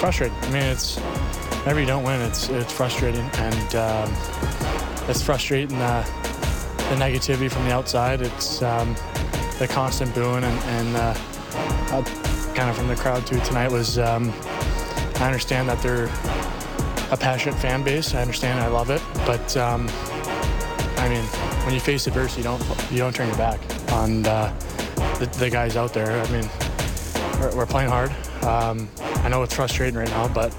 frustrating. I mean, it's whenever you don't win, it's it's frustrating, and um, it's frustrating the, the negativity from the outside. It's um, the constant booing and, and uh, uh, kind of from the crowd too tonight was. Um, I understand that they're a passionate fan base. I understand. I love it, but um, I mean, when you face adversity, you don't you don't turn your back on uh, the, the, guys out there. I mean, we're, we're playing hard. I know it's frustrating right now, but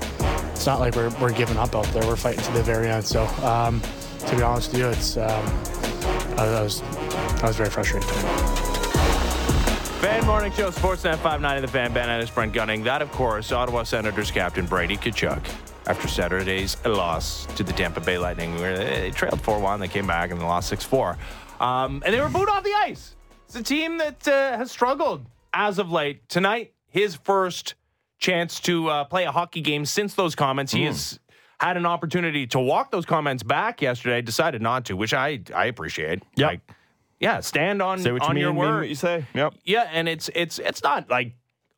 it's not like we're, we're giving up out there. We're fighting to the very end. So, um, to be honest with you, it's um, I, was I was very frustrated. Fan Morning Show, Sportsnet 590, The Fan, Ben Ennis, Brent Gunning. That, of course, Ottawa Senators captain Brady Tkachuk. After Saturday's loss to the Tampa Bay Lightning, where they trailed 4 1, they came back and they lost 6 4. Um, and they were booed off the ice. It's a team that uh, has struggled as of late. Tonight, his first chance to uh, play a hockey game since those comments. Mm. He has had an opportunity to walk those comments back yesterday, decided not to, which I I appreciate. Yeah, like, yeah, stand on on you your word. You say. Yep. Yeah, and it's it's it's not like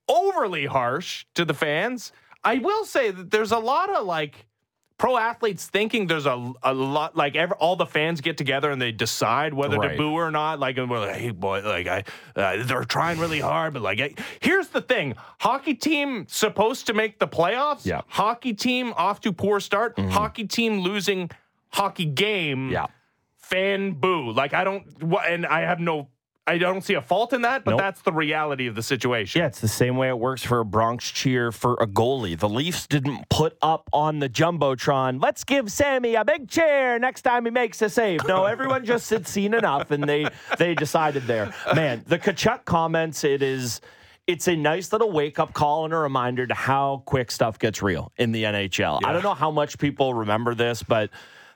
overly harsh to the fans. I will say that there's a lot of like pro athletes thinking there's a, a lot like every, all the fans get together and they decide whether right. to boo or not like we're like hey boy like i uh, they're trying really hard but like I, here's the thing. Hockey team supposed to make the playoffs. Yeah. Hockey team off to poor start. Mm-hmm. hockey team losing hockey game. Yeah. Fan boo. Like i don't and i have no I don't see a fault in that, but nope. that's the reality of the situation. Yeah, it's the same way it works for a Bronx cheer for a goalie. The Leafs didn't put up on the jumbotron. Let's give Sammy a big cheer next time he makes a save. No, everyone just had seen enough, and they they decided there. Man, the Tkachuk comments. It is it's a nice little wake up call and a reminder to how quick stuff gets real in the NHL. Yeah. I don't know how much people remember this, but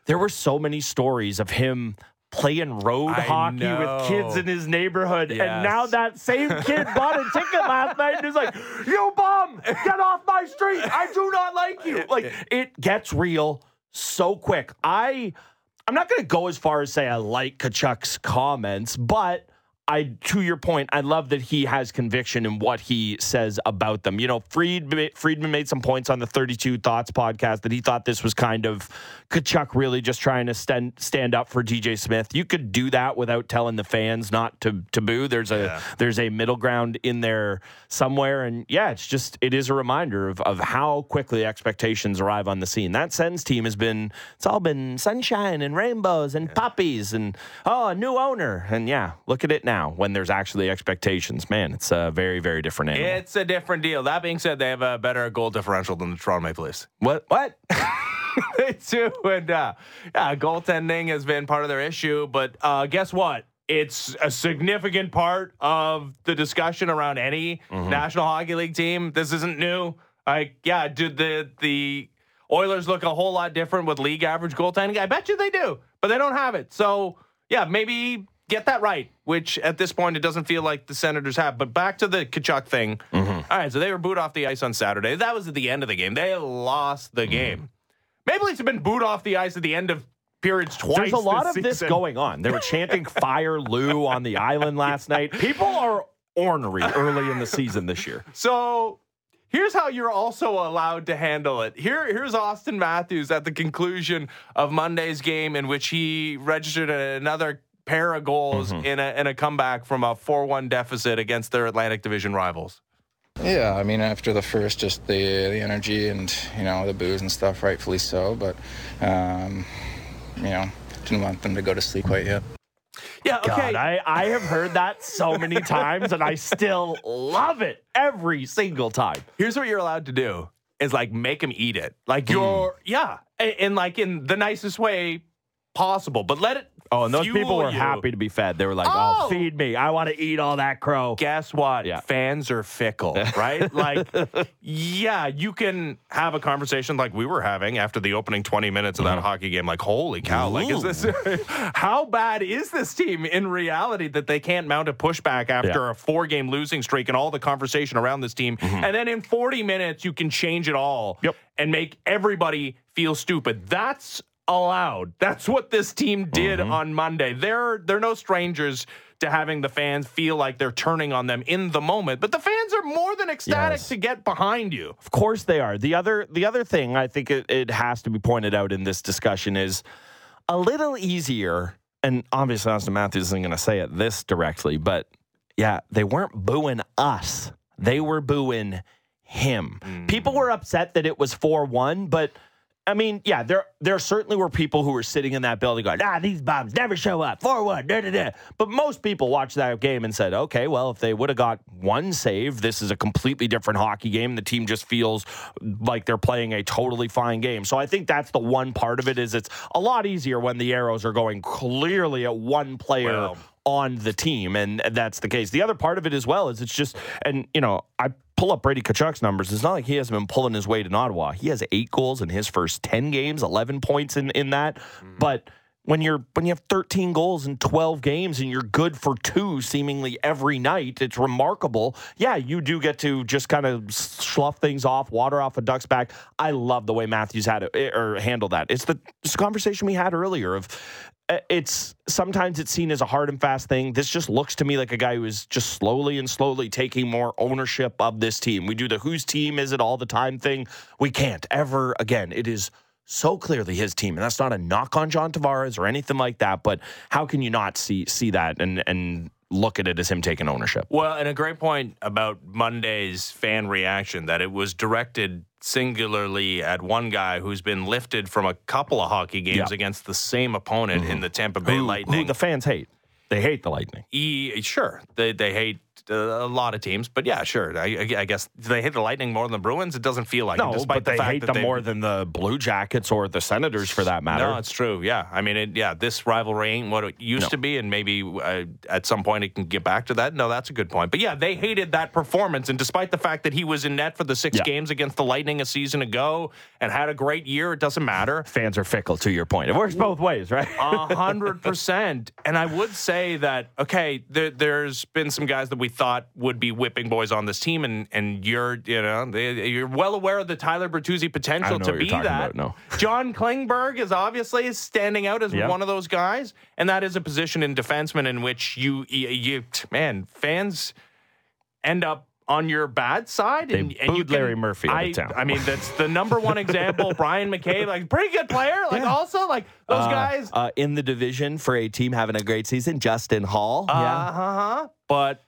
there were so many stories of him playing road I hockey know. with kids in his neighborhood. Yes. And now that same kid bought a ticket last night and is like, You bum, get off my street. I do not like you. Like it gets real so quick. I I'm not gonna go as far as say I like Tkachuk's comments, but I to your point, I love that he has conviction in what he says about them. You know, Fried, Friedman made some points on the 32 Thoughts podcast that he thought this was kind of Tkachuk really just trying to stand stand up for DJ Smith. You could do that without telling the fans not to to boo. There's a yeah. there's a middle ground in there somewhere, and yeah, it's just it is a reminder of of how quickly expectations arrive on the scene. That Sens team has been it's all been sunshine and rainbows and yeah. puppies and oh a new owner and yeah, look at it now now when there's actually expectations. Man, it's a very, very different animal. It's a different deal. That being said, they have a better goal differential than the Toronto Maple Leafs. What? What? they do. And uh, yeah, goaltending has been part of their issue. But uh, guess what? It's a significant part of the discussion around any mm-hmm. National Hockey League team. This isn't new. Like, yeah, did the the Oilers look a whole lot different with league average goaltending? I bet you they do, but they don't have it. So, yeah, maybe get that right, which at this point it doesn't feel like the Senators have. But back to the Tkachuk thing. Mm-hmm. All right, so they were booed off the ice on Saturday. That was at the end of the game. They lost the mm-hmm. game. Maple Leafs have been booed off the ice at the end of periods twice. There's a lot this of this going on. They were chanting "Fire Lou" on the island last night. People are ornery early in the season this year. So here's how you're also allowed to handle it. Here, here's Auston Matthews at the conclusion of Monday's game, in which he registered another pair of goals mm-hmm. in, a, in a comeback from a 4 1 deficit against their Atlantic Division rivals? Yeah, I mean, after the first, just the the energy and you know the booze and stuff, rightfully so. But um, you know, didn't want them to go to sleep quite yet. Yeah, okay. God, I, I have heard that so many times, and I still love it every single time. Here's what you're allowed to do: is like make them eat it. Like you're, mm. yeah, and, and like in the nicest way possible, but let it. Oh, and those people were you. happy to be fed. They were like, "Oh, oh feed me! I want to eat all that crow." Guess what? Yeah. Fans are fickle, right? like, yeah, you can have a conversation like we were having after the opening twenty minutes of that mm-hmm. hockey game. Like, holy cow! Ooh. Like, is this how bad is this team in reality that they can't mount a pushback after yeah. a four-game losing streak and all the conversation around this team, mm-hmm. and then in forty minutes you can change it all yep. and make everybody feel stupid. That's allowed. That's what this team did Mm-hmm. on Monday. They're they're no strangers to having the fans feel like they're turning on them in the moment, but the fans are more than ecstatic Yes. to get behind you. Of course they are. The other the other thing I think it, it has to be pointed out in this discussion is a little easier, and obviously Auston Matthews isn't going to say it this directly, but yeah, they weren't booing us. They were booing him. People were upset that it was 4-1, but I mean, yeah, there there certainly were people who were sitting in that building going, ah, these bombs never show up. 4-1, da, da, da. But most people watched that game and said, okay, well, if they would have got one save, this is a completely different hockey game. The team just feels like they're playing a totally fine game. So I think that's the one part of it is it's a lot easier when the arrows are going clearly at one player on the team, and that's the case. The other part of it as well is it's just, and you know, I pull up Brady Tkachuk's numbers. It's not like he hasn't been pulling his weight in Ottawa. He has eight goals in his first ten games, eleven points in in that. Mm-hmm. But when you're when you have 13 goals in 12 games and you're good for two seemingly every night, it's remarkable. Yeah, you do get to just kind of slough things off, water off a duck's back. I love the way Matthews had it or handled that. It's the conversation we had earlier of Uh, it's sometimes it's seen as a hard and fast thing. This just looks to me like a guy who is just slowly and slowly taking more ownership of this team. We do the whose team is it all the time thing. We can't ever again. It is so clearly his team, and that's not a knock on John Tavares or anything like that. But how can you not see see that and and look at it as him taking ownership? Well, and a great point about Monday's fan reaction that it was directed singularly at one guy who's been lifted from a couple of hockey games Yeah. Mm-hmm. against the same opponent in the Tampa Bay Who, Lightning. who the fans hate. They hate the Lightning. E, sure, they they hate a lot of teams, but yeah, sure. I, I guess do they hate the Lightning more than the Bruins. It doesn't feel like it, No, despite but the they fact hate that them they- more than the Blue Jackets or the Senators, for that matter. No, it's true. Yeah, I mean, it, yeah, this rivalry ain't what it used No. to be, and maybe uh, at some point it can get back to that. No, that's a good point. But yeah, they hated that performance, and despite the fact that he was in net for the six Yeah. games against the Lightning a season ago and had a great year, it doesn't matter. Fans are fickle. To your point, it works both ways, right? A hundred percent. And I would say that okay, there, there's been some guys that we thought would be whipping boys on this team, and and you're you know they, you're well aware of the Tyler Bertuzzi potential I know to what be you're talking that. about, no. John Klingberg is obviously standing out as Yeah. one of those guys, and that is a position in defenseman in which you you, you man fans end up on your bad side They and, and you booed Larry Murphy I, town. I mean that's the number one example Bryan McCabe like pretty good player like also like those Uh, guys uh, in the division for a team having a great season, Justin Holl. Uh huh. But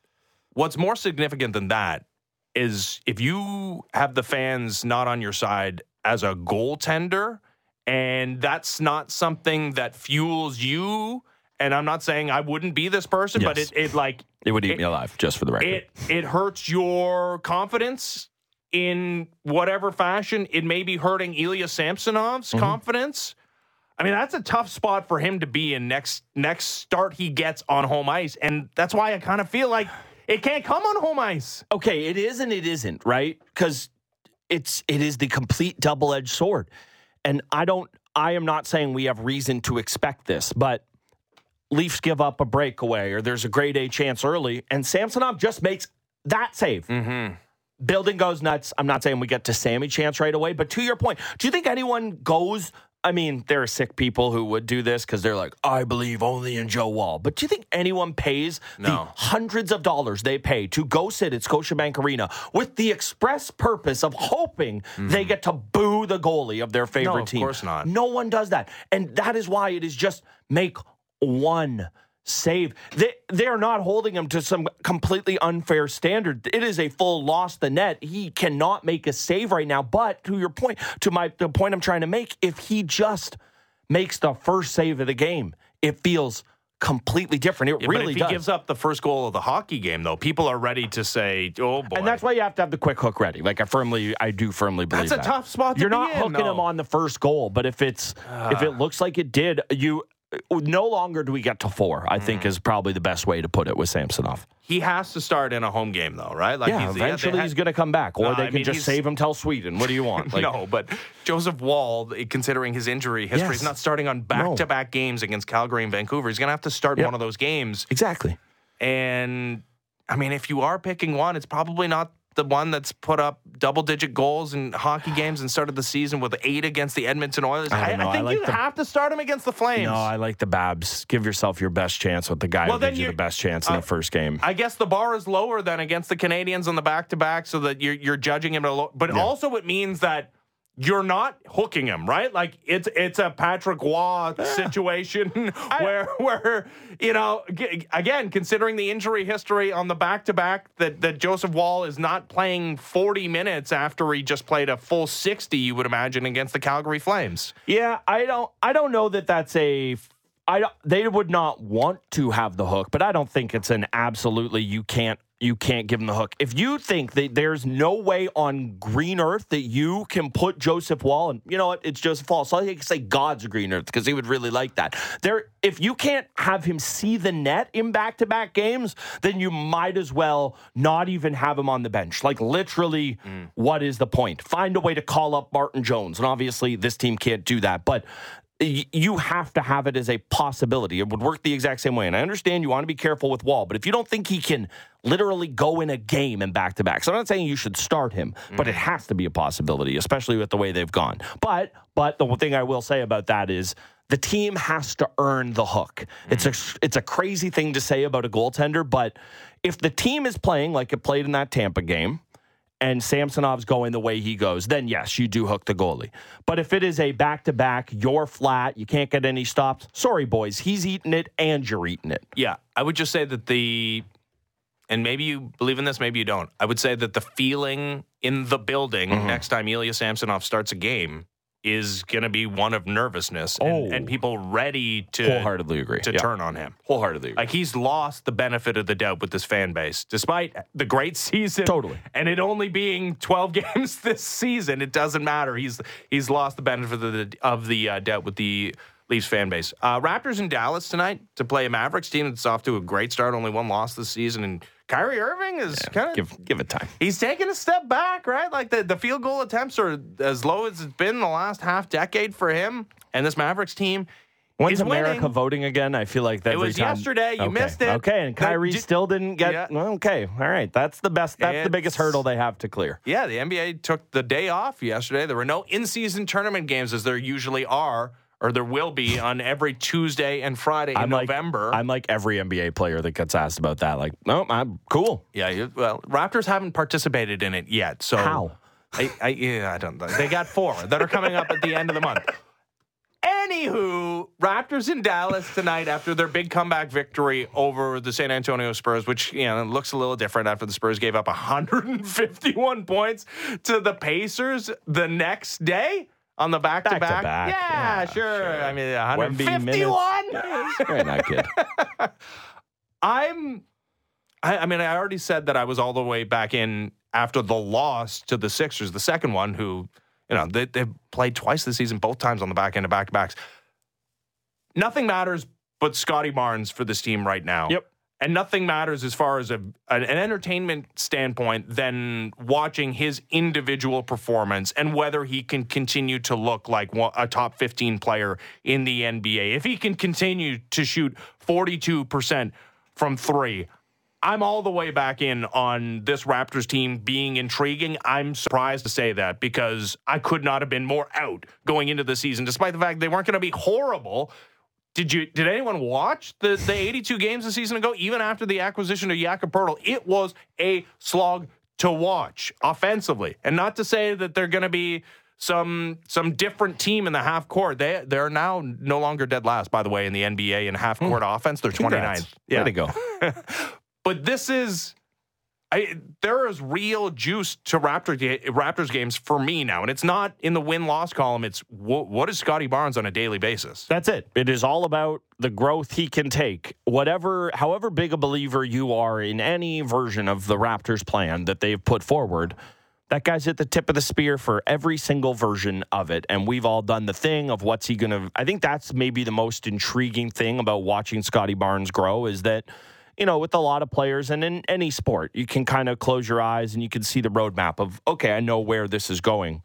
what's more significant than that is if you have the fans not on your side as a goaltender, and that's not something that fuels you. And I'm not saying I wouldn't be this person, but it, it like it would eat it- me alive, just for the record. it it hurts your confidence in whatever fashion. It may be hurting Ilya Samsonov's Mm-hmm. confidence. I mean, that's a tough spot for him to be in next next start he gets on home ice, and that's why I kind of feel like it can't come on home ice. okay, it is and it isn't, right? Because it's it is the complete double edged sword, and I don't. I am not saying we have reason to expect this, but Leafs give up a breakaway or there's a grade A chance early, and Samsonov just makes that save. Mm-hmm. Building goes nuts. I'm not saying we get to Sammy chance right away, but to your point, do you think anyone goes? I mean, there are sick people who would do this because they're like, I believe only in Joe Woll. But do you think anyone pays the hundreds of dollars they pay to go sit at Scotiabank Arena with the express purpose of hoping they get to boo the goalie of their favorite Mm-hmm. of team? course not. No one does that. And that is why it is just make one save. They they're not holding him to some completely unfair standard. It is a full loss the net. He cannot make a save right now. But to your point, to my the point I'm trying to make, if he just makes the first save of the game, it feels completely different. It Yeah, but really if he does. gives up the first goal of the hockey game, though, people are ready to say, "Oh boy." and that's why you have to have the quick hook ready. Like I firmly, I do firmly believe That's a that. tough spot to You're not in, hooking him on the first goal, but if it's if it looks like it did, you no longer do we get to four. I Mm. think is probably the best way to put it with Samsonov. he has to start in a home game, though, right? Like Yeah, he's- eventually had- he's going to come back, or No, they I can mean, just save him till Sweden. What do you want? Like, no, but Joseph Woll, considering his injury history, Yes. he's not starting on back-to-back games against Calgary and Vancouver. He's going to have to start Yep. one of those games. exactly. And I mean, if you are picking one, it's probably not the one that's put up double digit goals in hockey games and started the season with eight against the Edmonton Oilers. I I. I I think like you the- have to start him against the Flames. No, I like the Babs. Give yourself your best chance with the guy Well, who gives you the best chance in uh, the first game. I guess the bar is lower than against the Canadiens on the back to back, so that you're you're judging him at a low. But also, it means that you're not hooking him, right? Like it's it's a Patrick Roy situation where where you know g- again considering the injury history on the back to back that that Joseph Woll is not playing 40 minutes after he just played a full 60, you would imagine against the Calgary Flames. Yeah, I don't. I don't know that that's a. I they would not want to have the hook, but I don't think it's an absolutely you can't you can't give him the hook. If you think that there's no way on green earth that you can put Joseph Woll and you know what, it's Joseph Woll. So I can say God's green earth because he would really like that. There, if you can't have him see the net in back to back games, then you might as well not even have him on the bench. Like literally, mm. what is the point? Find a way to call up Martin Jones, and obviously this team can't do that, but you have to have it as a possibility. It would work the exact same way. And I understand you want to be careful with Woll, but if you don't think he can literally go in a game and back to back, so I'm not saying you should start him, but it mm-hmm. has to be a possibility, especially with the way they've gone. But but the one thing I will say about that is the team has to earn the hook. It's mm. a it's a crazy thing to say about a goaltender, but if the team is playing like it played in that Tampa game, and Samsonov's going the way he goes, then yes, you do hook the goalie. But if it is a back to back, you're flat, you can't get any stops, sorry, boys, he's eating it and you're eating it. Yeah, I would just say that the, and maybe you believe in this, maybe you don't. I would say that the feeling in the building Mm-hmm. next time Ilya Samsonov starts a game is going to be one of nervousness and, Oh. and people ready to Wholeheartedly agree. to Yeah. turn on him. Wholeheartedly agree. Like he's lost the benefit of the doubt with this fan base, despite the great season. Totally. and it only being twelve games this season. It doesn't matter. He's he's lost the benefit of the of the uh, doubt with the Leafs fan base. Uh, Raptors in Dallas tonight to play a Mavericks team that's off to a great start. Only one loss this season, and Kyrie Irving is kind of give give it time. he's taking a step back, right? Like the, the field goal attempts are as low as it's been the last half decade for him. And this Mavericks team When's America winning. voting again? I feel like that It was time- yesterday. You Okay. missed it. Okay, and Kyrie j- still didn't get. Yeah. well, okay, all right. That's the best. That's the biggest hurdle they have to clear. Yeah, the NBA took the day off yesterday. There were no in-season tournament games as there usually are, or there will be on every Tuesday and Friday in I'm like November. I'm like every NBA player that gets asked about that. Like, no, I'm cool. yeah, you, well, Raptors haven't participated in it yet. So How? I, I, yeah, I don't. know. They got four that are coming up at the end of the month. Anywho, Raptors in Dallas tonight after their big comeback victory over the San Antonio Spurs, which you know looks a little different after the Spurs gave up 151 points to the Pacers the next day on the back to back. Yeah, yeah, sure. sure. I mean, Wemby 151. Very not good. I'm. I, I mean, I already said that I was all the way back in after the loss to the Sixers, the second one, who, you know, they, they've played twice this season, both times on the back end of back to backs. Nothing matters but Scottie Barnes for this team right now. Yep. And nothing matters as far as a, an, entertainment standpoint than watching his individual performance and whether he can continue to look like a top 15 player in the NBA. If he can continue to shoot 42% from three, I'm all the way back in on this Raptors team being intriguing. I'm surprised to say that because I could not have been more out going into the season, despite the fact they weren't going to be horrible. Did you? Did anyone watch the the 82 games a season ago? Even after the acquisition of Jakob Poeltl, it was a slog to watch offensively, and not to say that they're going to be some some different team in the half court. They they're now no longer dead last, by the way, in the NBA in half court hmm. offense. They're 29th. Congrats. Way to go. But this is, I there is real juice to Raptor Raptors games for me now, and it's not in the win loss column. It's wh- what is Scottie Barnes on a daily basis? That's it. It is all about the growth he can take. Whatever, however big a believer you are in any version of the Raptors plan that they've put forward, that guy's at the tip of the spear for every single version of it. And we've all done the thing of what's he going to. I think that's maybe the most intriguing thing about watching Scottie Barnes grow is that. You know, with a lot of players and in any sport, you can kind of close your eyes and you can see the roadmap of, okay, I know where this is going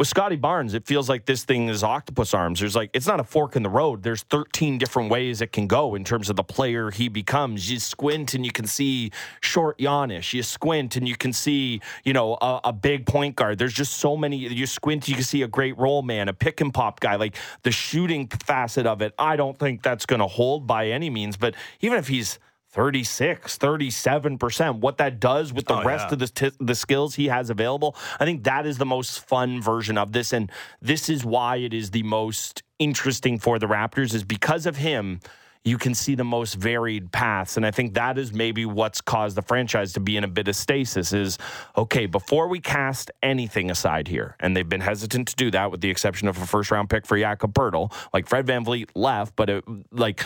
with Scottie Barnes, it feels like this thing is octopus arms. There's like it's not a fork in the road. There's 13 different ways it can go in terms of the player he becomes. You squint and you can see short Giannis. You squint and you can see you know a, a big point guard. There's just so many. You squint, you can see a great roll man, a pick and pop guy. Like the shooting facet of it, I don't think that's going to hold by any means. But even if he's 36, 37%. What that does with the Oh, rest yeah. of the, t- the skills he has available, I think that is the most fun version of this. And this is why it is the most interesting for the Raptors, is because of him. You can see the most varied paths. And I think that is maybe what's caused the franchise to be in a bit of stasis is okay, before we cast anything aside here, and they've been hesitant to do that with the exception of a first round pick for Jakob Poeltl. Like Fred VanVleet left, but it, like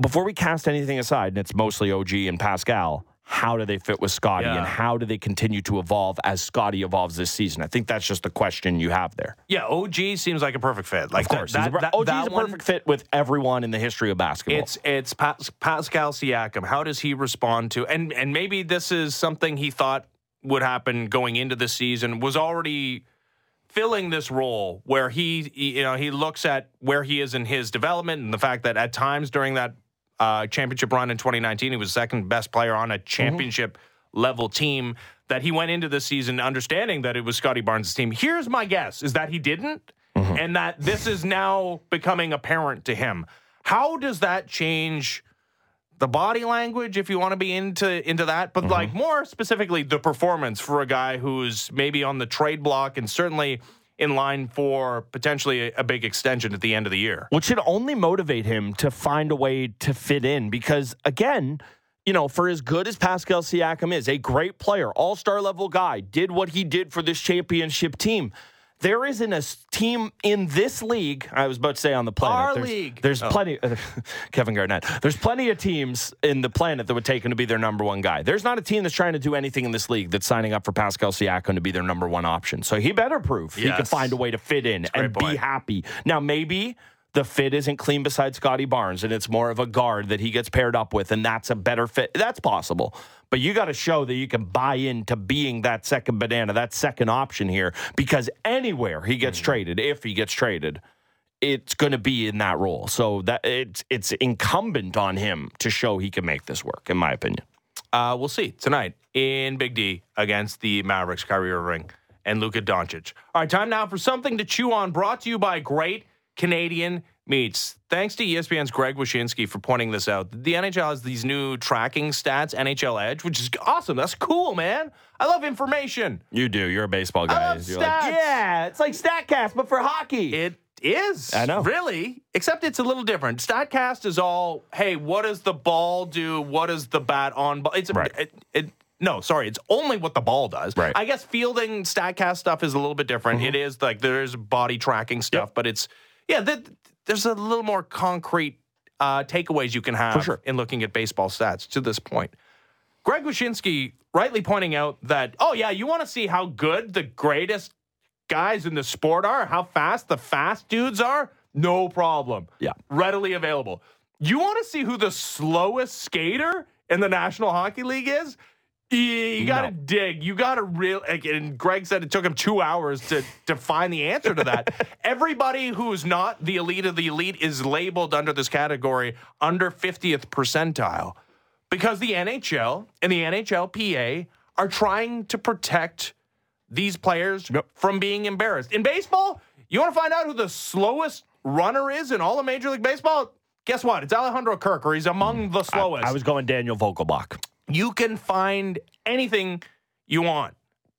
before we cast anything aside, and it's mostly OG and Pascal, how do they fit with Scottie Yeah. and how do they continue to evolve as Scottie evolves this season? I think that's just the question you have there. Yeah, OG seems like a perfect fit. Like Of course, that, a, that, OG's that a one- perfect fit with everyone in the history of basketball. It's it's Pas- Pascal Siakam. How does he respond to and and maybe this is something he thought would happen going into the season was already filling this role where he he- you know he looks at where he is in his development and the fact that at times during that uh, championship run in 2019 he was second best player on a championship level team that he went into the season understanding that it was Scottie Barnes' team. Here's my guess is that he didn't and that this is now becoming apparent to him. How does that change the body language if you want to be into into that, but like more specifically the performance for a guy who's maybe on the trade block and certainly in line for potentially a, big extension at the end of the year. which should only motivate him to find a way to fit in because again you know for as good as pascal siakam is a great player all-star level guy did what he did for this championship team there isn't a team in this league. I was about to say on the planet. Our there's, league. There's Oh. plenty. Uh, Kevin Garnett. There's plenty of teams in the planet that would take him to be their number one guy. There's not a team that's trying to do anything in this league that's signing up for Pascal Siakam to be their number one option. So he better prove he can find a way to fit in and be happy. Now maybe the fit isn't clean beside Scottie Barnes and it's more of a guard that he gets paired up with and that's a better fit. That's possible. But you got to show that you can buy into being that second banana, that second option here because anywhere he gets traded, if he gets traded, it's going to be in that role. So that it's it's incumbent on him to show he can make this work in my opinion. Uh, we'll see tonight in Big D against the Mavericks, Kyrie Irving and Luka Doncic. All right, time now for something to chew on. Brought to you by Great Canadian meets. Thanks to ESPN's Greg Wyshynski for pointing this out. The NHL has these new tracking stats, NHL Edge, which is awesome. That's cool, man. I love information. You do. You're a baseball guy. love You're stats. yeah, it's like Statcast but for hockey. It is. I know. Really? Except it's a little different. StatCast is all, hey, what does the ball do? What does the bat on ball? It's Right. it, it no, sorry, it's only what the ball does. Right. I guess fielding StatCast stuff is a little bit different. Mm-hmm. It is like there's body tracking stuff, but it's yeah, th- there's a little more concrete uh, takeaways you can have sure. in looking at baseball stats to this point. Greg Wyshynski rightly pointing out that, oh, yeah, you want to see how good the greatest guys in the sport are, how fast the fast dudes are? No problem. Yeah. Readily available. You want to see who the slowest skater in the National Hockey League is? You, you got to No. dig. You got to real. like, And Greg said it took him two hours to to find the answer to that. Everybody who's not the elite of the elite is labeled under this category under 50th percentile because the NHL and the NHLPA are trying to protect these players from being embarrassed. In baseball, you want to find out who the slowest runner is in all of Major League Baseball? Guess what? It's Alejandro Kirk, or he's among the slowest I was going Daniel Vogelbach. You can find anything you want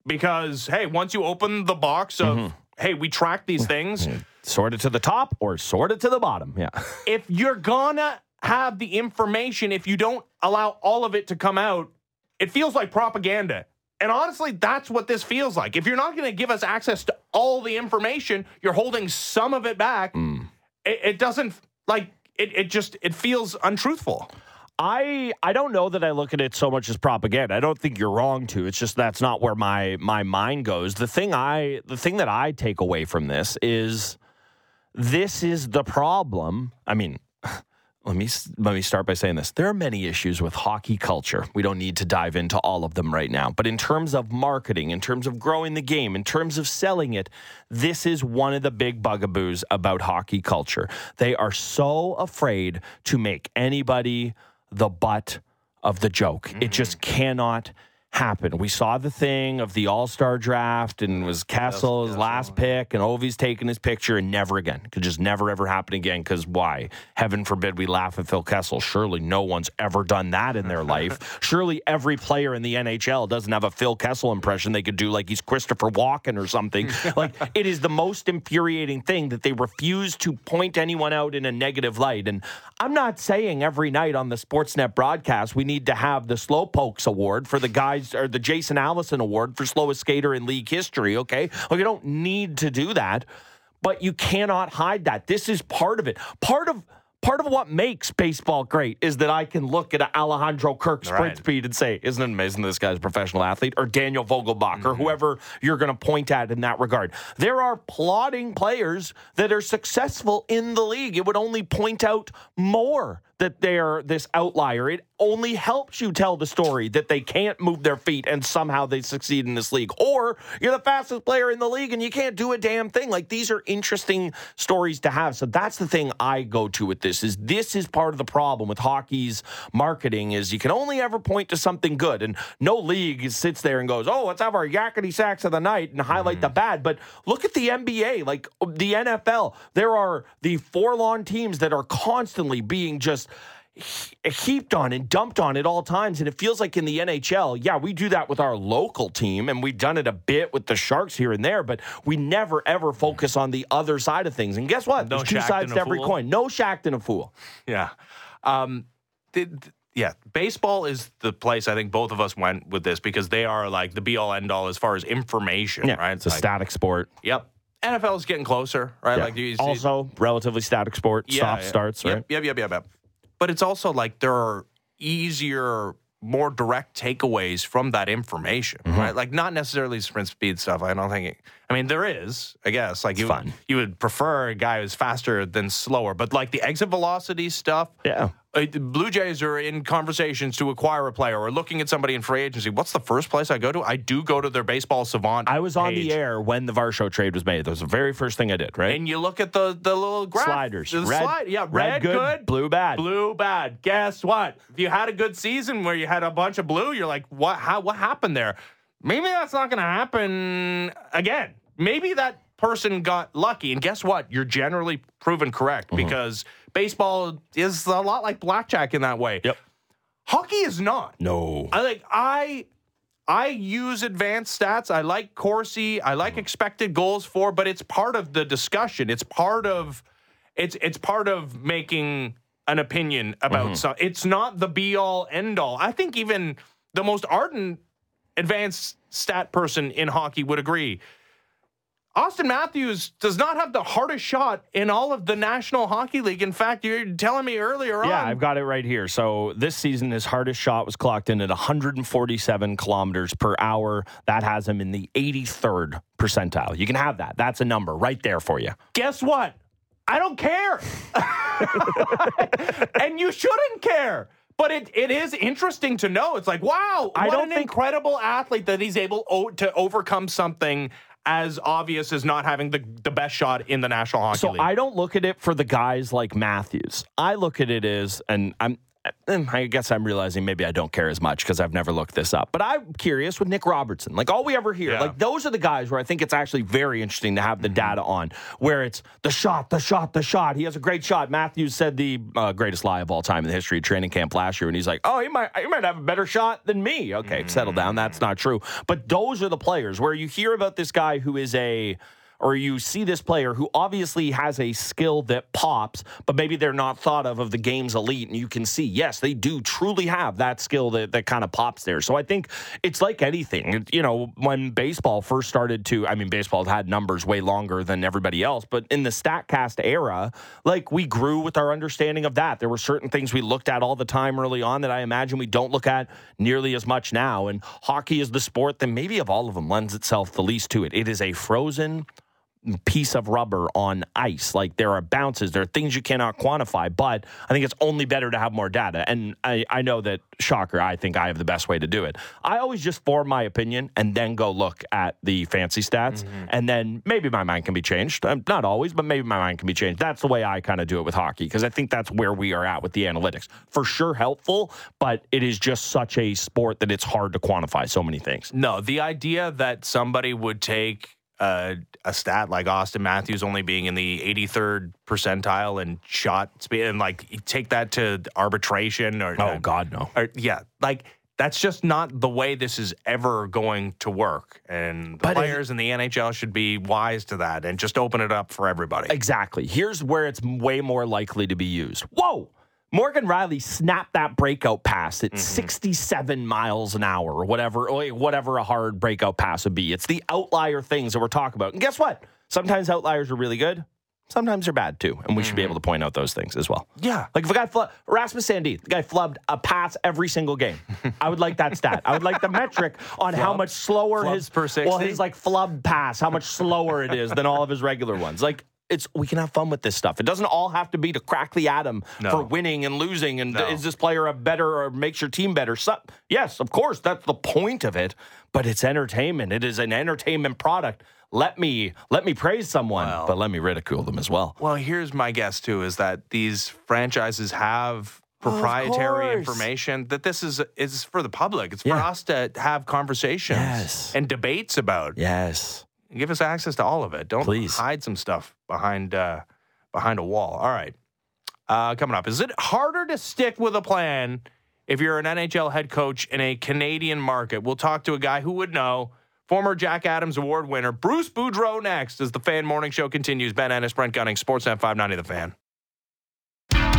because hey, once you open the box of mm-hmm. hey, we track these things, sort it to the top or sort it to the bottom. Yeah. if you're gonna have the information, if you don't allow all of it to come out, it feels like propaganda. And honestly, that's what this feels like. If you're not going to give us access to all the information, you're holding some of it back. Mm. It, it doesn't like it. It just it feels untruthful. I I don't know that I look at it so much as propaganda. I don't think you're wrong to. It's just that's not where my my mind goes. The thing I the thing that I take away from this is this is the problem. I mean, let me let me start by saying this. There are many issues with hockey culture. We don't need to dive into all of them right now. But in terms of marketing, in terms of growing the game, in terms of selling it, this is one of the big bugaboos about hockey culture. They are so afraid to make anybody the butt of the joke. Mm-hmm. It just cannot happen. We saw the thing of the All Star draft and was Kessel's last pick, and Ovi's taking his picture, and never again. Could just never ever happen again. Because why? Heaven forbid we laugh at Phil Kessel. Surely no one's ever done that in their life. Surely every player in the NHL doesn't have a Phil Kessel impression they could do like he's Christopher Walken or something. like it is the most infuriating thing that they refuse to point anyone out in a negative light. And I'm not saying every night on the Sportsnet broadcast we need to have the Slowpokes Award for the guys or the Jason Allison Award for slowest skater in league history. Okay, well, you don't need to do that, but you cannot hide that. This is part of it. Part of part of what makes baseball great is that I can look at Alejandro Kirk sprint right. speed and say, "Isn't it amazing this guy's a professional athlete?" Or Daniel Vogelbach, mm-hmm. or whoever you're going to point at in that regard. There are plodding players that are successful in the league. It would only point out more that they're this outlier. It only helps you tell the story that they can't move their feet and somehow they succeed in this league. Or you're the fastest player in the league and you can't do a damn thing. Like these are interesting stories to have. So that's the thing I go to with this is this is part of the problem with hockey's marketing is you can only ever point to something good. And no league sits there and goes, oh, let's have our yakety sax of the night and highlight mm. the bad. But look at the NBA, like the NFL. There are the forlorn teams that are constantly being just heaped on and dumped on at all times. And it feels like in the NHL, yeah, we do that with our local team, and we've done it a bit with the Sharks here and there, but we never ever focus on the other side of things. And guess what? No There's two sides to every fool. coin. No shacked and a fool. Yeah. Um, did, yeah, baseball is the place I think both of us went with this because they are like the be all end all as far as information, yeah, right? It's a like, static sport. Yep. NFL is getting closer, right? Yeah. Like you, also relatively static sport, yeah, soft yeah. starts, right? Yep, yep, yep, yep but it's also like there are easier more direct takeaways from that information, mm-hmm. right? Like not necessarily sprint speed stuff. I don't think. It, I mean, there is, I guess. Like you, fun. you would prefer a guy who's faster than slower, but like the exit velocity stuff. Yeah. Uh, Blue Jays are in conversations to acquire a player or looking at somebody in free agency. What's the first place I go to? I do go to their baseball savant. I was on page. the air when the Varsho trade was made. That was the very first thing I did, right? And you look at the the little graph. sliders. The red, slide. Yeah, red, red good, good, blue bad. Blue bad. Guess what? If you had a good season where you had a bunch of blue, you're like, what? How? What happened there? Maybe that's not going to happen again. Maybe that person got lucky. And guess what? You're generally proven correct mm-hmm. because baseball is a lot like blackjack in that way. Yep. Hockey is not. No. I like I I use advanced stats. I like Corsi. I like expected goals for, but it's part of the discussion. It's part of it's it's part of making an opinion about mm-hmm. something. It's not the be all end all. I think even the most ardent advanced stat person in hockey would agree Auston Matthews does not have the hardest shot in all of the National Hockey League. In fact, you're telling me earlier yeah, on. Yeah, I've got it right here. So this season, his hardest shot was clocked in at 147 kilometers per hour. That has him in the 83rd percentile. You can have that. That's a number right there for you. Guess what? I don't care. and you shouldn't care. But it, it is interesting to know. It's like, wow, I don't an think, incredible athlete that he's able o- to overcome something as obvious as not having the, the best shot in the National Hockey so League. I don't look at it for the guys like Matthews. I look at it as, and I'm I guess I'm realizing maybe I don't care as much because I've never looked this up. But I'm curious with Nick Robertson. Like all we ever hear, yeah. like those are the guys where I think it's actually very interesting to have the mm-hmm. data on, where it's the shot, the shot, the shot. He has a great shot. Matthews said the uh, greatest lie of all time in the history of training camp last year, and he's like, "Oh, he might, he might have a better shot than me." Okay, mm-hmm. settle down. That's not true. But those are the players where you hear about this guy who is a or you see this player who obviously has a skill that pops, but maybe they're not thought of of the game's elite, and you can see, yes, they do truly have that skill that, that kind of pops there. So I think it's like anything. You know, when baseball first started to, I mean, baseball had numbers way longer than everybody else, but in the StatCast era, like we grew with our understanding of that. There were certain things we looked at all the time early on that I imagine we don't look at nearly as much now. And hockey is the sport that maybe of all of them lends itself the least to it. It is a frozen piece of rubber on ice. Like there are bounces, there are things you cannot quantify, but I think it's only better to have more data. And I, I know that, shocker, I think I have the best way to do it. I always just form my opinion and then go look at the fancy stats. Mm-hmm. And then maybe my mind can be changed. Um, not always, but maybe my mind can be changed. That's the way I kind of do it with hockey because I think that's where we are at with the analytics. For sure, helpful, but it is just such a sport that it's hard to quantify so many things. No, the idea that somebody would take a, a stat like Auston Matthews only being in the 83rd percentile and shot speed and like take that to arbitration or oh god no. or, yeah like that's just not the way this is ever going to work and the but players in the NHL should be wise to that and just open it up for everybody. Exactly. Here's where it's way more likely to be used. Whoa Morgan Rielly snapped that breakout pass at mm-hmm. 67 miles an hour or whatever, whatever a hard breakout pass would be. It's the outlier things that we're talking about. And guess what? Sometimes outliers are really good. Sometimes they're bad too, and we mm-hmm. should be mm-hmm. able to point out those things as well. Yeah, like if a guy fl- Rasmus Sandin, the guy flubbed a pass every single game. I would like that stat. I would like the metric on Flub, how much slower his per 60? well his like flub pass, how much slower it is than all of his regular ones. Like it's we can have fun with this stuff. It doesn't all have to be to crack the atom no. for winning and losing. And no. is this player a better or makes your team better? So, yes, of course, that's the point of it. But it's entertainment. It is an entertainment product. Let me let me praise someone, well, but let me ridicule them as well. Well, here's my guess too: is that these franchises have proprietary information that this is is for the public. It's for yeah. us to have conversations yes. and debates about. Yes. Give us access to all of it. Don't Please. hide some stuff behind uh, behind a wall. All right. Uh, coming up, is it harder to stick with a plan if you're an NHL head coach in a Canadian market? We'll talk to a guy who would know. Former Jack Adams Award winner Bruce Boudreau next as the Fan Morning Show continues. Ben Ennis, Brent Gunning, Sportsnet 590 The Fan.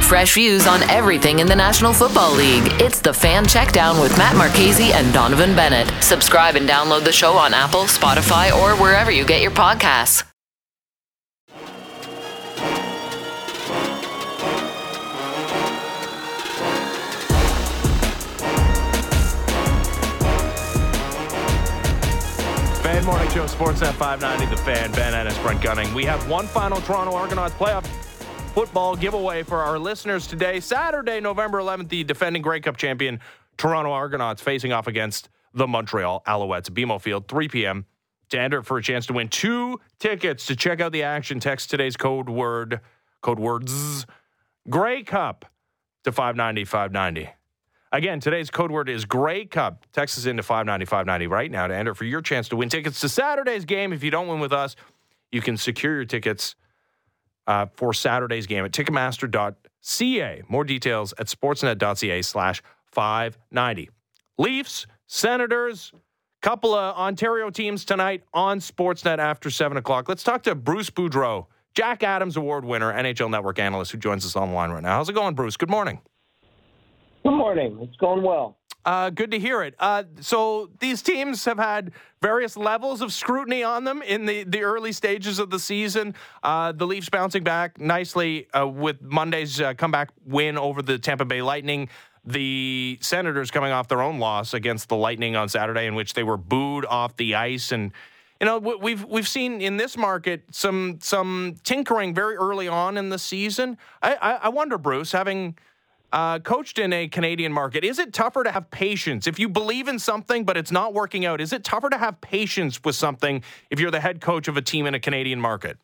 Fresh views on everything in the National Football League. It's the Fan Checkdown with Matt Marchese and Donovan Bennett. Subscribe and download the show on Apple, Spotify, or wherever you get your podcasts. Fan Morning Show, Sportsnet 590, The Fan, Ben Ennis, Brent Gunning. We have one final Toronto Argonauts playoff football giveaway for our listeners today. Saturday, November 11th, the defending Grey Cup champion Toronto Argonauts facing off against the Montreal Alouettes. BMO Field, 3 p.m. To enter for a chance to win two tickets to check out the action, text today's code word, code words, Grey Cup to 590 590. Again, today's code word is Grey Cup. Text us into 590 590 right now to enter for your chance to win tickets to Saturday's game. If you don't win with us, you can secure your tickets uh, for Saturday's game at Ticketmaster.ca. More details at sportsnet.ca slash 590. Leafs, Senators, couple of Ontario teams tonight on Sportsnet after 7 o'clock. Let's talk to Bruce Boudreau, Jack Adams Award winner, NHL Network analyst who joins us on the line right now. How's it going, Bruce? Good morning. Good morning. It's going well. Uh, good to hear it. Uh, so these teams have had various levels of scrutiny on them in the, the early stages of the season. Uh, the Leafs bouncing back nicely uh, with Monday's uh, comeback win over the Tampa Bay Lightning. The Senators coming off their own loss against the Lightning on Saturday, in which they were booed off the ice and. You know, we've we've seen in this market some some tinkering very early on in the season. I, I, I wonder, Bruce, having uh, coached in a Canadian market, is it tougher to have patience? If you believe in something but it's not working out, is it tougher to have patience with something if you're the head coach of a team in a Canadian market?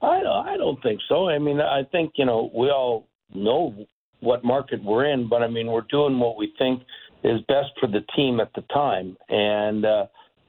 I I don't think so. I mean, I think you know we all know what market we're in, but I mean we're doing what we think is best for the team at the time, and uh,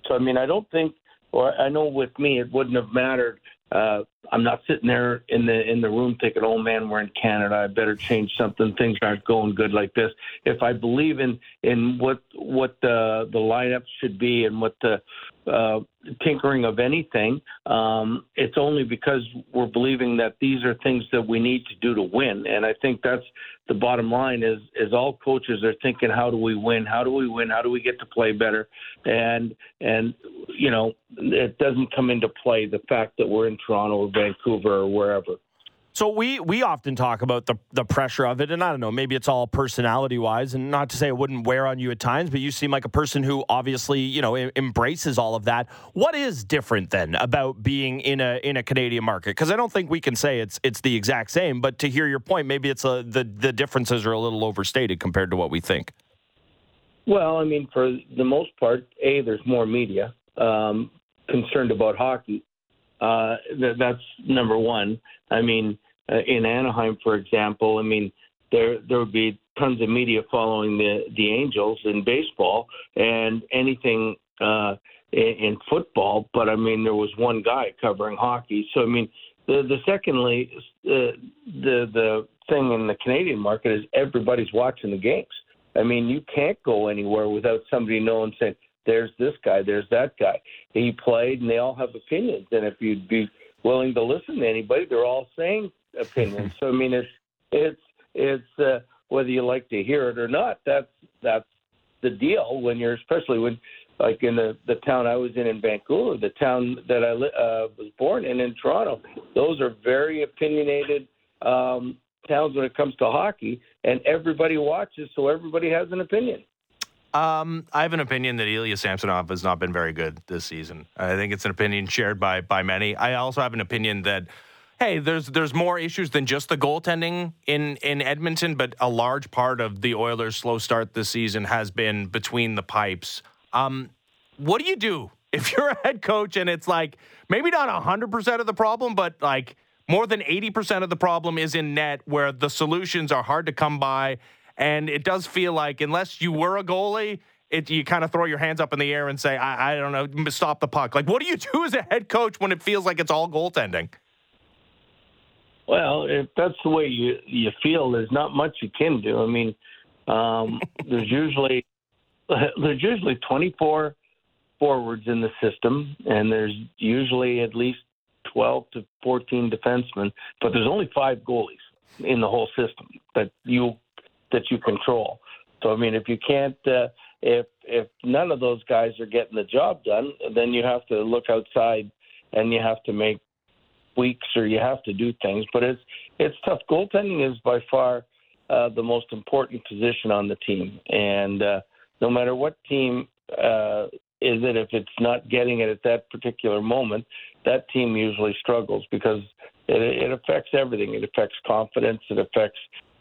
so I mean I don't think, or I know with me it wouldn't have mattered uh, I'm not sitting there in the in the room thinking, "Oh man, we're in Canada. I better change something. Things aren't going good like this." If I believe in in what what the the lineup should be and what the uh, tinkering of anything, um, it's only because we're believing that these are things that we need to do to win. And I think that's the bottom line is is all coaches are thinking how do we win how do we win how do we get to play better and and you know it doesn't come into play the fact that we're in Toronto or Vancouver or wherever So we we often talk about the the pressure of it, and I don't know, maybe it's all personality wise, and not to say it wouldn't wear on you at times, but you seem like a person who obviously you know embraces all of that. What is different then about being in a in a Canadian market? Because I don't think we can say it's it's the exact same, but to hear your point, maybe it's a the the differences are a little overstated compared to what we think. Well, I mean, for the most part, a there's more media um, concerned about hockey. Uh, th- that's number one. I mean, uh, in Anaheim, for example, I mean, there there would be tons of media following the the Angels in baseball and anything uh, in, in football. But I mean, there was one guy covering hockey. So I mean, the the secondly, uh, the the thing in the Canadian market is everybody's watching the games. I mean, you can't go anywhere without somebody knowing saying, "There's this guy, there's that guy." He played, and they all have opinions. And if you'd be willing to listen to anybody, they're all saying opinions. so I mean, it's it's it's uh, whether you like to hear it or not. That's that's the deal when you're especially when like in the the town I was in in Vancouver, the town that I uh, was born in in Toronto. Those are very opinionated um, towns when it comes to hockey, and everybody watches, so everybody has an opinion. Um, I have an opinion that Ilya Samsonov has not been very good this season. I think it's an opinion shared by by many. I also have an opinion that hey, there's there's more issues than just the goaltending in in Edmonton, but a large part of the Oilers' slow start this season has been between the pipes. Um, what do you do if you're a head coach and it's like maybe not hundred percent of the problem, but like more than eighty percent of the problem is in net, where the solutions are hard to come by, and it does feel like unless you were a goalie. It, you kind of throw your hands up in the air and say, I, I don't know, stop the puck. Like, what do you do as a head coach when it feels like it's all goaltending? Well, if that's the way you you feel, there's not much you can do. I mean, um, there's usually there's usually 24 forwards in the system, and there's usually at least 12 to 14 defensemen, but there's only five goalies in the whole system that you that you control. So I mean, if you can't, uh, if if none of those guys are getting the job done, then you have to look outside, and you have to make weeks or you have to do things. But it's it's tough. Goaltending is by far uh, the most important position on the team, and uh, no matter what team uh, is it, if it's not getting it at that particular moment, that team usually struggles because it, it affects everything. It affects confidence. It affects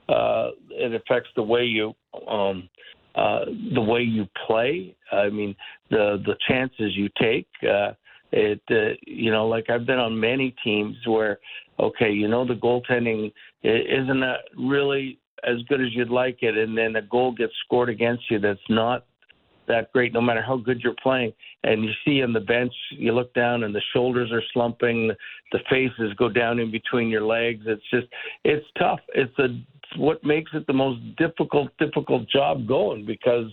uh, it affects the way you. Um, uh, the way you play, I mean, the the chances you take, uh, it, uh, you know, like I've been on many teams where, okay, you know, the goaltending isn't really as good as you'd like it, and then a goal gets scored against you that's not that great, no matter how good you're playing. And you see on the bench, you look down and the shoulders are slumping, the faces go down in between your legs. It's just, it's tough. It's a what makes it the most difficult, difficult job going because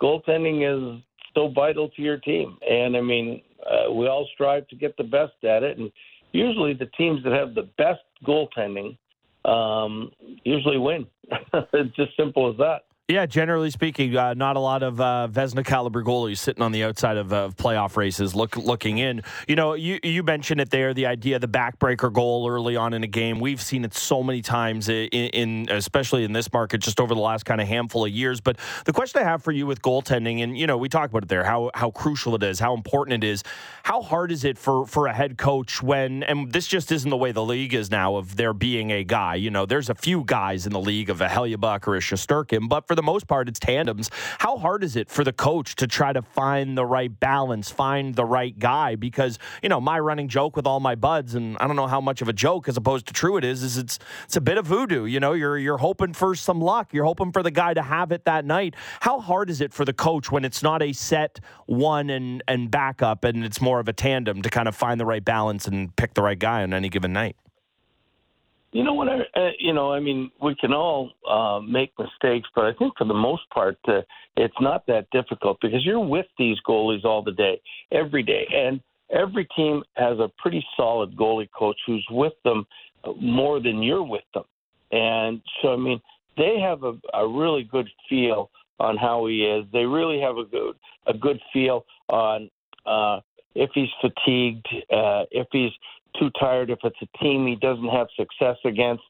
goaltending is so vital to your team. And I mean, uh, we all strive to get the best at it, and usually the teams that have the best goaltending um, usually win. it's just simple as that. Yeah, generally speaking, uh, not a lot of uh, Vezina caliber goalies sitting on the outside of playoff races, look looking in. You know, you you mentioned it there, the idea of the backbreaker goal early on in a game. We've seen it so many times in, in especially in this market, just over the last kind of handful of years. But the question I have for you with goaltending, and you know, we talk about it there, how how crucial it is, how important it is. How hard is it for for a head coach when, and this just isn't the way the league is now of there being a guy. You know, there's a few guys in the league of a Hellebuyck or a Shesterkin, but for the most part, it's tandems. How hard is it for the coach to try to find the right balance, find the right guy? Because you know, my running joke with all my buds, and I don't know how much of a joke as opposed to true it is, is it's it's a bit of voodoo. You know, you're you're hoping for some luck. You're hoping for the guy to have it that night. How hard is it for the coach when it's not a set one and and backup, and it's more of a tandem to kind of find the right balance and pick the right guy on any given night? You know what? I, uh, you know, I mean, we can all uh, make mistakes, but I think for the most part, uh, it's not that difficult because you're with these goalies all the day, every day, and every team has a pretty solid goalie coach who's with them more than you're with them, and so I mean, they have a, a really good feel on how he is. They really have a good a good feel on uh, if he's fatigued, uh, if he's too tired if it's a team he doesn't have success against.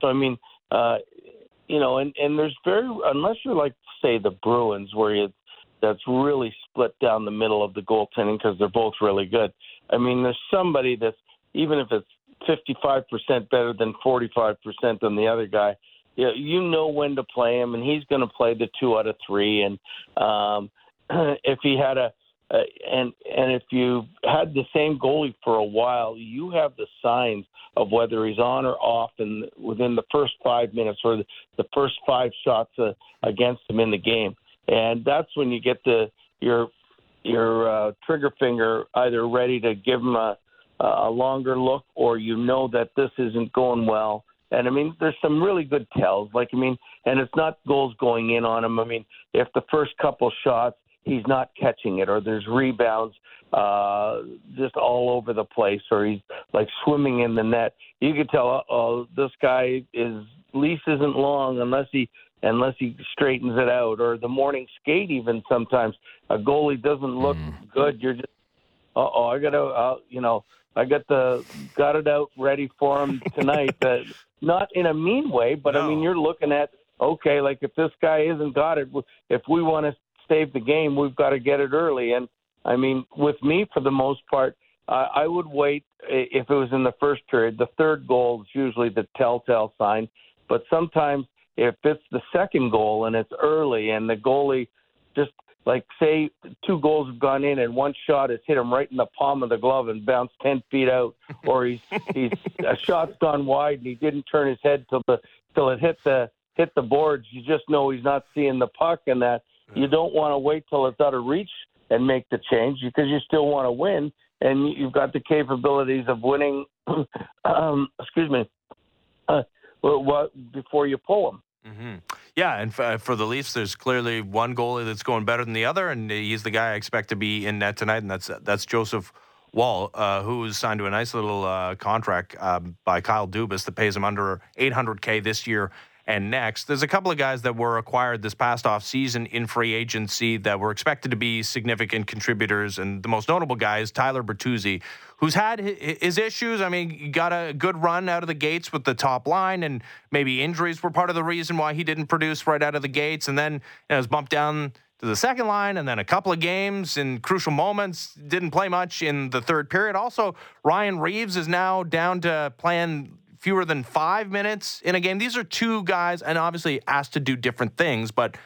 So I mean, uh, you know, and and there's very unless you're like say the Bruins where you that's really split down the middle of the goaltending because they're both really good. I mean, there's somebody that's even if it's 55% better than 45% than the other guy. You know, you know when to play him, and he's going to play the two out of three. And um, if he had a uh, and and if you've had the same goalie for a while, you have the signs of whether he's on or off, and within the first five minutes or the, the first five shots uh, against him in the game, and that's when you get the your your uh, trigger finger either ready to give him a a longer look, or you know that this isn't going well. And I mean, there's some really good tells. Like I mean, and it's not goals going in on him. I mean, if the first couple shots he's not catching it, or there's rebounds uh, just all over the place, or he's like swimming in the net. You could tell, oh, this guy is lease isn't long unless he unless he straightens it out, or the morning skate. Even sometimes a goalie doesn't look mm. good. You're just, uh oh, I gotta, uh, you know, I got the got it out ready for him tonight. uh, not in a mean way, but no. I mean, you're looking at okay, like if this guy isn't got it, if we want to save the game, we've got to get it early. And I mean, with me, for the most part, uh, I would wait if it was in the first period. The third goal is usually the telltale sign, but sometimes if it's the second goal and it's early and the goalie just like say two goals have gone in and one shot has hit him right in the palm of the glove and bounced ten feet out, or he's he's a shot's gone wide and he didn't turn his head till the till it hit the hit the boards. You just know he's not seeing the puck and that you don't want to wait till it's out of reach and make the change because you still want to win and you've got the capabilities of winning. um, excuse me. Uh, what before you pull them. Mm-hmm. Yeah, and f- for the Leafs, there's clearly one goalie that's going better than the other, and he's the guy I expect to be in net tonight, and that's that's Joseph Woll, uh, who's signed to a nice little uh, contract um, by Kyle Dubas that pays him under 800k this year and next. There's a couple of guys that were acquired this past off season in free agency that were expected to be significant contributors, and the most notable guy is Tyler Bertuzzi, who's had his issues. I mean, he got a good run out of the gates with the top line, and maybe injuries were part of the reason why he didn't produce right out of the gates, and then you know, was bumped down to the second line and then a couple of games in crucial moments. Didn't play much in the third period. Also, Ryan Reaves is now down to playing fewer than five minutes in a game. These are two guys, and obviously asked to do different things, but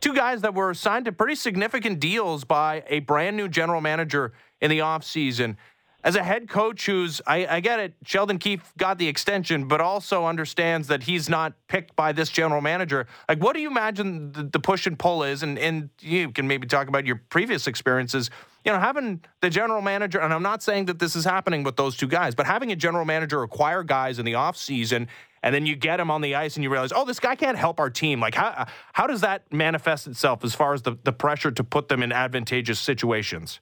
two guys that were signed to pretty significant deals by a brand new general manager in the offseason. As a head coach who's I, I, get it sheldon keefe got the extension but also understands that he's not picked by this general manager. Like what do you imagine the, the, push and pull is? And, and you can maybe talk about your previous experiences you know having the general manager and i'm not saying that this is happening with those two guys but having a general manager acquire guys in the offseason and then you get him on the ice and you realize oh this guy can't help our team like how, how does that manifest itself as far as the, the pressure to put them in advantageous situations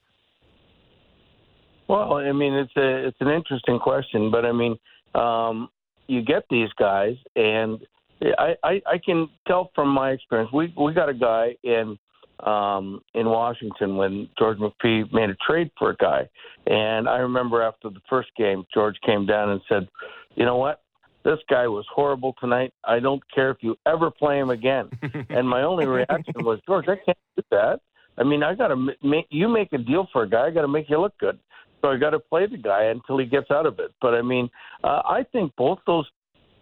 well, I mean, it's a it's an interesting question, but I mean, um, you get these guys, and I, I I can tell from my experience. We we got a guy in um, in Washington when George McPhee made a trade for a guy, and I remember after the first game, George came down and said, "You know what? This guy was horrible tonight. I don't care if you ever play him again." and my only reaction was, "George, I can't do that." I mean, I got to make you make a deal for a guy. I got to make you look good. So I got to play the guy until he gets out of it. But I mean, uh, I think both those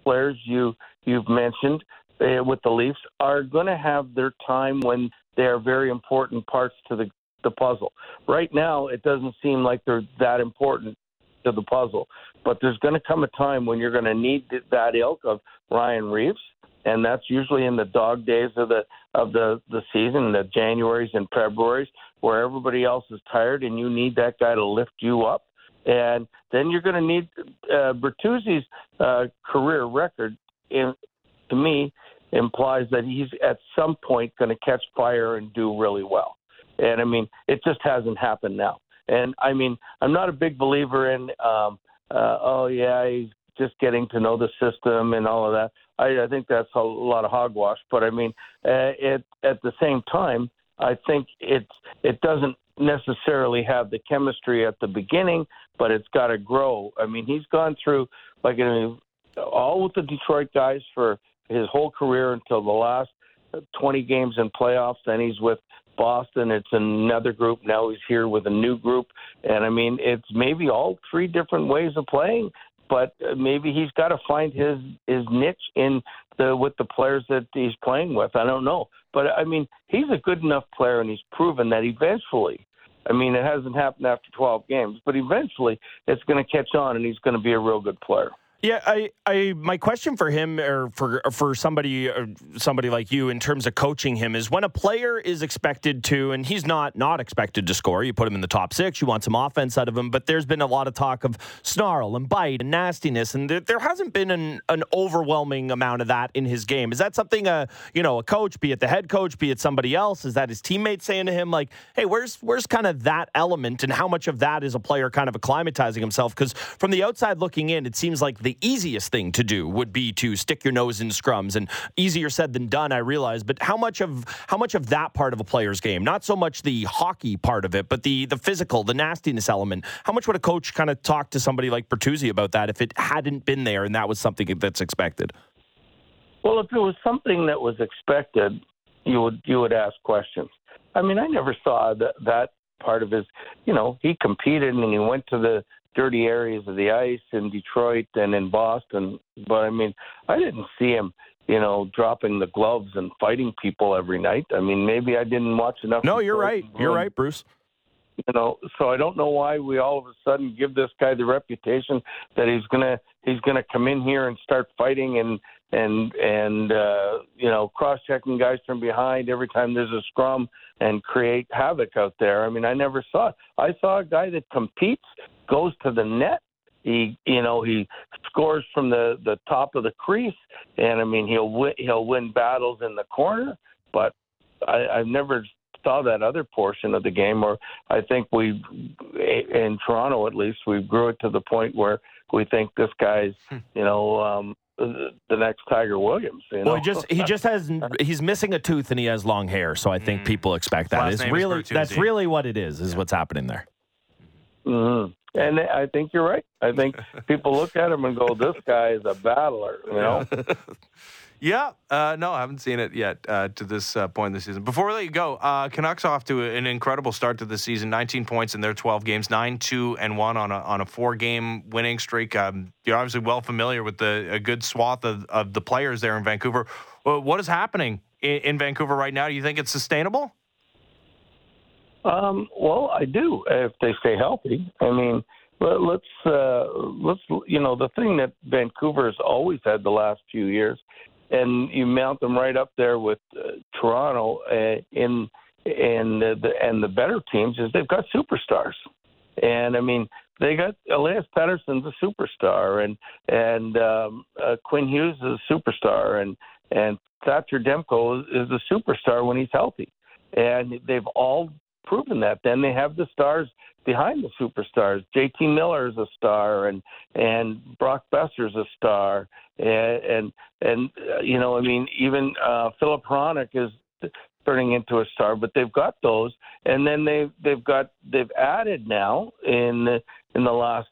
players you you've mentioned uh, with the Leafs are going to have their time when they are very important parts to the the puzzle. Right now, it doesn't seem like they're that important to the puzzle. But there's going to come a time when you're going to need that ilk of Ryan Reaves, and that's usually in the dog days of the of the the season, the Januarys and Februarys, where everybody else is tired, and you need that guy to lift you up. And then you're going to need uh, Bertuzzi's uh, career record. In, to me, implies that he's at some point going to catch fire and do really well. And I mean, it just hasn't happened now. And I mean, I'm not a big believer in, um, uh, oh yeah, he's just getting to know the system and all of that. I, I think that's a lot of hogwash. But I mean, uh, it, at the same time, I think it's it doesn't necessarily have the chemistry at the beginning, but it's got to grow. I mean, he's gone through like I mean, all with the Detroit guys for his whole career until the last 20 games in playoffs. Then he's with Boston. It's another group. Now he's here with a new group. And I mean, it's maybe all three different ways of playing, but maybe he's got to find his his niche in the with the players that he's playing with. I don't know, but I mean, he's a good enough player, and he's proven that eventually. I mean, it hasn't happened after 12 games, but eventually it's going to catch on, and he's going to be a real good player. Yeah, I, I, my question for him or for for somebody or somebody like you in terms of coaching him is when a player is expected to, and he's not not expected to score. You put him in the top six. You want some offense out of him, but there's been a lot of talk of snarl and bite and nastiness, and there, there hasn't been an, an overwhelming amount of that in his game. Is that something a you know a coach, be it the head coach, be it somebody else, is that his teammates saying to him like, hey, where's where's kind of that element, and how much of that is a player kind of acclimatizing himself? Because from the outside looking in, it seems like the the easiest thing to do would be to stick your nose in scrums. And easier said than done i realize but how much of how much of that part of a player's game not so much the hockey part of it but the the physical the nastiness element how much would a coach kind of talk to somebody like Bertuzzi about that if it hadn't been there and that was something that's expected? Well if it was something that was expected you would you would ask questions. I mean i never saw that that part of his you know he competed and he went to the dirty areas of the ice in Detroit and in Boston. But I mean, I didn't see him, you know, dropping the gloves and fighting people every night. I mean, maybe I didn't watch enough. No, you're right. You're right, Bruce. You know, so I don't know why we all of a sudden give this guy the reputation that he's gonna he's gonna come in here and start fighting and and and uh, you know cross checking guys from behind every time there's a scrum and create havoc out there. I mean, I never saw it. I saw a guy that competes goes to the net. He, you know, he scores from the the top of the crease, and I mean, he'll win, he'll win battles in the corner. But I, I've never saw that other portion of the game, or I think we, in Toronto at least, we grew it to the point where we think this guy's, hmm. you know, um, the next Tiger Williams. You know? Well, he just he just has he's missing a tooth and he has long hair, so I think mm. people expect that. It's really that's really what it is. Is yeah. what's happening there. Mm-hmm. And I think you're right. I think people look at him and go, "This guy is a battler," you know. yeah, uh, no, I haven't seen it yet uh, to this uh, point in the season. Before we let you go, uh, Canucks off to an incredible start to the season. 19 points in their 12 games, nine, two, and one on a on a four game winning streak. Um, you're obviously well familiar with the a good swath of, of the players there in Vancouver. what is happening in, in Vancouver right now? Do you think it's sustainable? Um, well, I do if they stay healthy. I mean, let's uh, let's you know the thing that Vancouver has always had the last few years, and you mount them right up there with uh, Toronto uh, in and the and the better teams is they've got superstars, and I mean they got Elias Pettersson's a superstar, and and um, uh, Quinn Hughes is a superstar, and and Thatcher Demko is, is a superstar when he's healthy, and they've all proven that. Then they have the stars behind the superstars. JT Miller is a star, and and Brock Boeser's a star, and and, and uh, you know, I mean, even uh, Filip Hronek is turning into a star. But they've got those, and then they they've got they've added now in the, in the last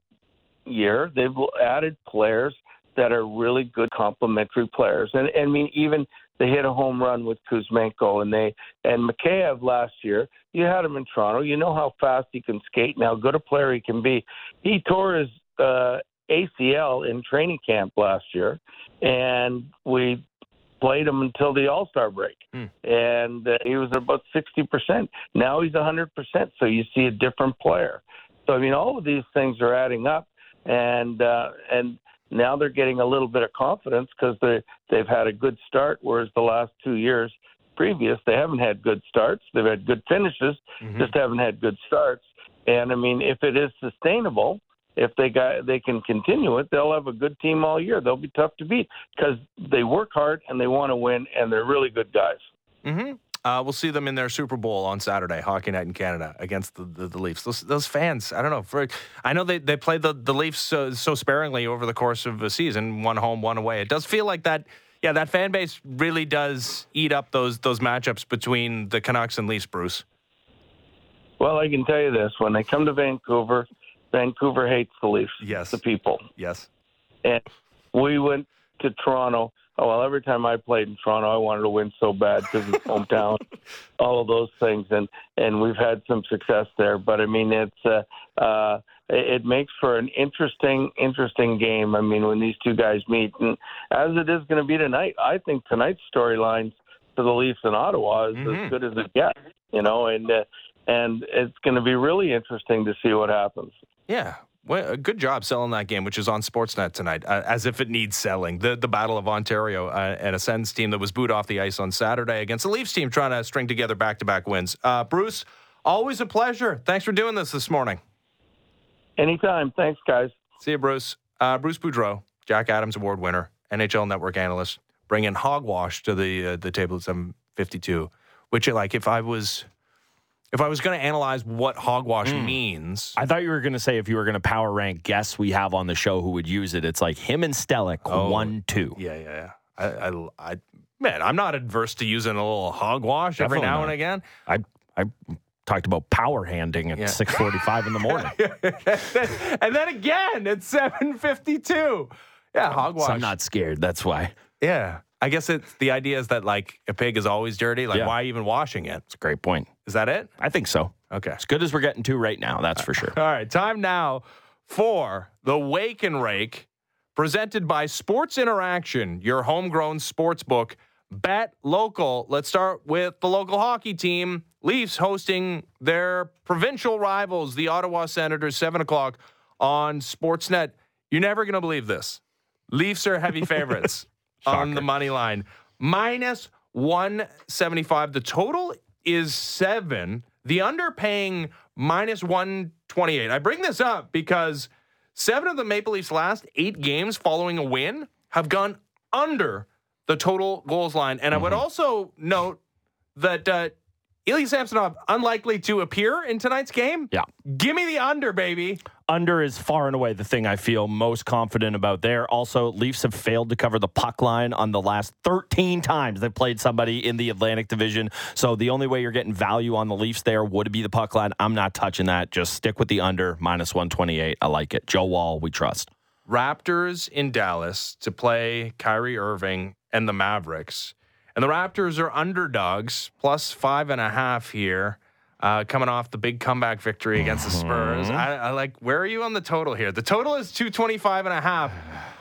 year they've added players that are really good complementary players, and, and I mean even they hit a home run with Kuzmenko, and they and Mikheyev last year. You had him in Toronto. You know how fast he can skate and how good a player he can be. He tore his uh, ACL in training camp last year, and we played him until the All Star break, mm. and uh, he was about sixty percent. Now he's a hundred percent. So you see a different player. So I mean, all of these things are adding up, and uh, and now they're getting a little bit of confidence because they they've had a good start, whereas the last two years previous they haven't had good starts. They've had good finishes, mm-hmm. just haven't had good starts. And I mean, if it is sustainable, if they got they can continue it, they'll have a good team all year. They'll be tough to beat because they work hard and they want to win, and they're really good guys. Mm-hmm. Uh, we'll see them in their Super Bowl on Saturday, Hockey Night in Canada against the, the, the, Leafs. Those, those fans, I don't know. For I know they, they played the, the Leafs so, so sparingly over the course of a season, one home, one away. It does feel like that. Yeah, that fan base really does eat up those those matchups between the Canucks and Leafs, Bruce. Well, I can tell you this: when they come to Vancouver, Vancouver hates the Leafs. Yes. the people. Yes. And we went to Toronto. Oh, well, every time I played in Toronto, I wanted to win so bad because it's hometown, all of those things, and and we've had some success there. But I mean, it's uh, uh, it makes for an interesting, interesting game. I mean, when these two guys meet, and as it is going to be tonight, I think tonight's storylines for the Leafs in Ottawa is Mhm. as good as it gets. You know, and uh, and it's going to be really interesting to see what happens. Yeah. Well, good job selling that game, which is on Sportsnet tonight, uh, as if it needs selling. The the Battle of Ontario, uh, an Ascends team that was booed off the ice on Saturday against the Leafs team, trying to string together back to back wins. Uh, Bruce, always a pleasure. Thanks for doing this this morning. Anytime. Thanks, guys. See you, Bruce. Uh, Bruce Boudreau, Jack Adams Award winner, NHL Network analyst, bringing hogwash to the uh, the table at seven fifty two. Which, like, if I was if I was going to analyze what hogwash hmm. means, I thought you were going to say if you were going to power rank guests we have on the show who would use it, it's like him and Stellick, Oh. one, two. Yeah, yeah, yeah. I, I, I, man, I'm not adverse to using a little hogwash every now not. and again. I I talked about power handing at Yeah. 6:45 in the morning. and then again at 7:52. Yeah, hogwash. So I'm not scared. That's why. Yeah, I guess it's the idea is that like a pig is always dirty. Like, Yeah. why even washing it? It's a great point. Is that it? I think so. Okay. As good as we're getting to right now, that's for sure. All right, time now for the Wake and Rake, presented by Sports Interaction, your homegrown sports book. Bet local. Let's start with the local hockey team. Leafs hosting their provincial rivals, the Ottawa Senators, 7 o'clock on Sportsnet. You're never going to believe this. Leafs are heavy favorites on the money line. Minus 175. The total is seven. The underpaying minus 128. I bring this up because seven of the Maple Leafs' last eight games following a win have gone under the total goals line. And I would also note that uh, Ilya Samsonov unlikely to appear in tonight's game. Yeah. Give me the under, baby. Under is far and away the thing I feel most confident about there. Also, Leafs have failed to cover the puck line on the last 13 times they've played somebody in the Atlantic Division. So the only way you're getting value on the Leafs there would be the puck line. I'm not touching that. Just stick with the under, minus 128. I like it. Joe Woll, we trust. Raptors in Dallas to play Kyrie Irving and the Mavericks. And the Raptors are underdogs, plus five and a half here, uh, coming off the big comeback victory against the Spurs. I, I like, where are you on the total here? The total is 225 and a half.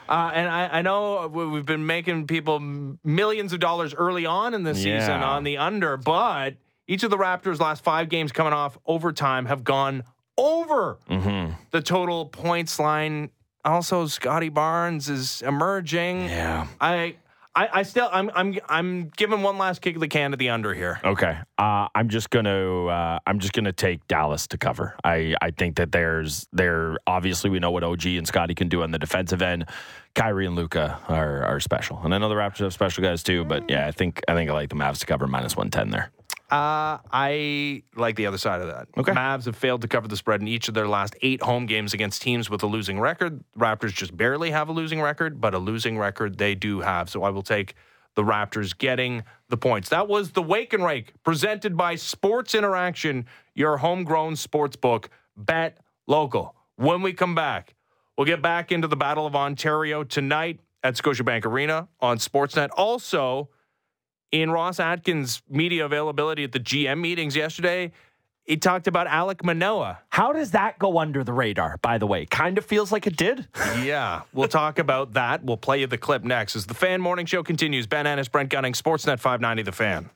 Uh, and I, I know we- we've been making people millions of dollars early on in the season Yeah. on the under, but each of the Raptors' last five games coming off overtime have gone over the total points line. Also, Scottie Barnes is emerging. Yeah. I, I, I still, I'm, I'm, I'm giving one last kick of the can to the under here. Okay. Uh, I'm just gonna uh, I'm just gonna take Dallas to cover. I, I think that there's there obviously we know what OG and Scottie can do on the defensive end. Kyrie and Luka are are special, and I know the Raptors have special guys too. But yeah, I think I think I like the Mavs to cover minus one ten there. Uh, I like the other side of that. Okay. Mavs have failed to cover the spread in each of their last eight home games against teams with a losing record. Raptors just barely have a losing record, but a losing record they do have. So I will take the Raptors getting the points. That was the Wake and Rake presented by Sports Interaction, your homegrown sports book. Bet local. When we come back, we'll get back into the Battle of Ontario tonight at Scotiabank Arena on Sportsnet. Also, in Ross Atkins' media availability at the GM meetings yesterday, he talked about Alek Manoah. How does that go under the radar? By the way, kind of feels like it did. Yeah, we'll talk about that. We'll play you the clip next as the Fan Morning Show continues. Ben Ennis, Brent Gunning, Sportsnet 590, The Fan.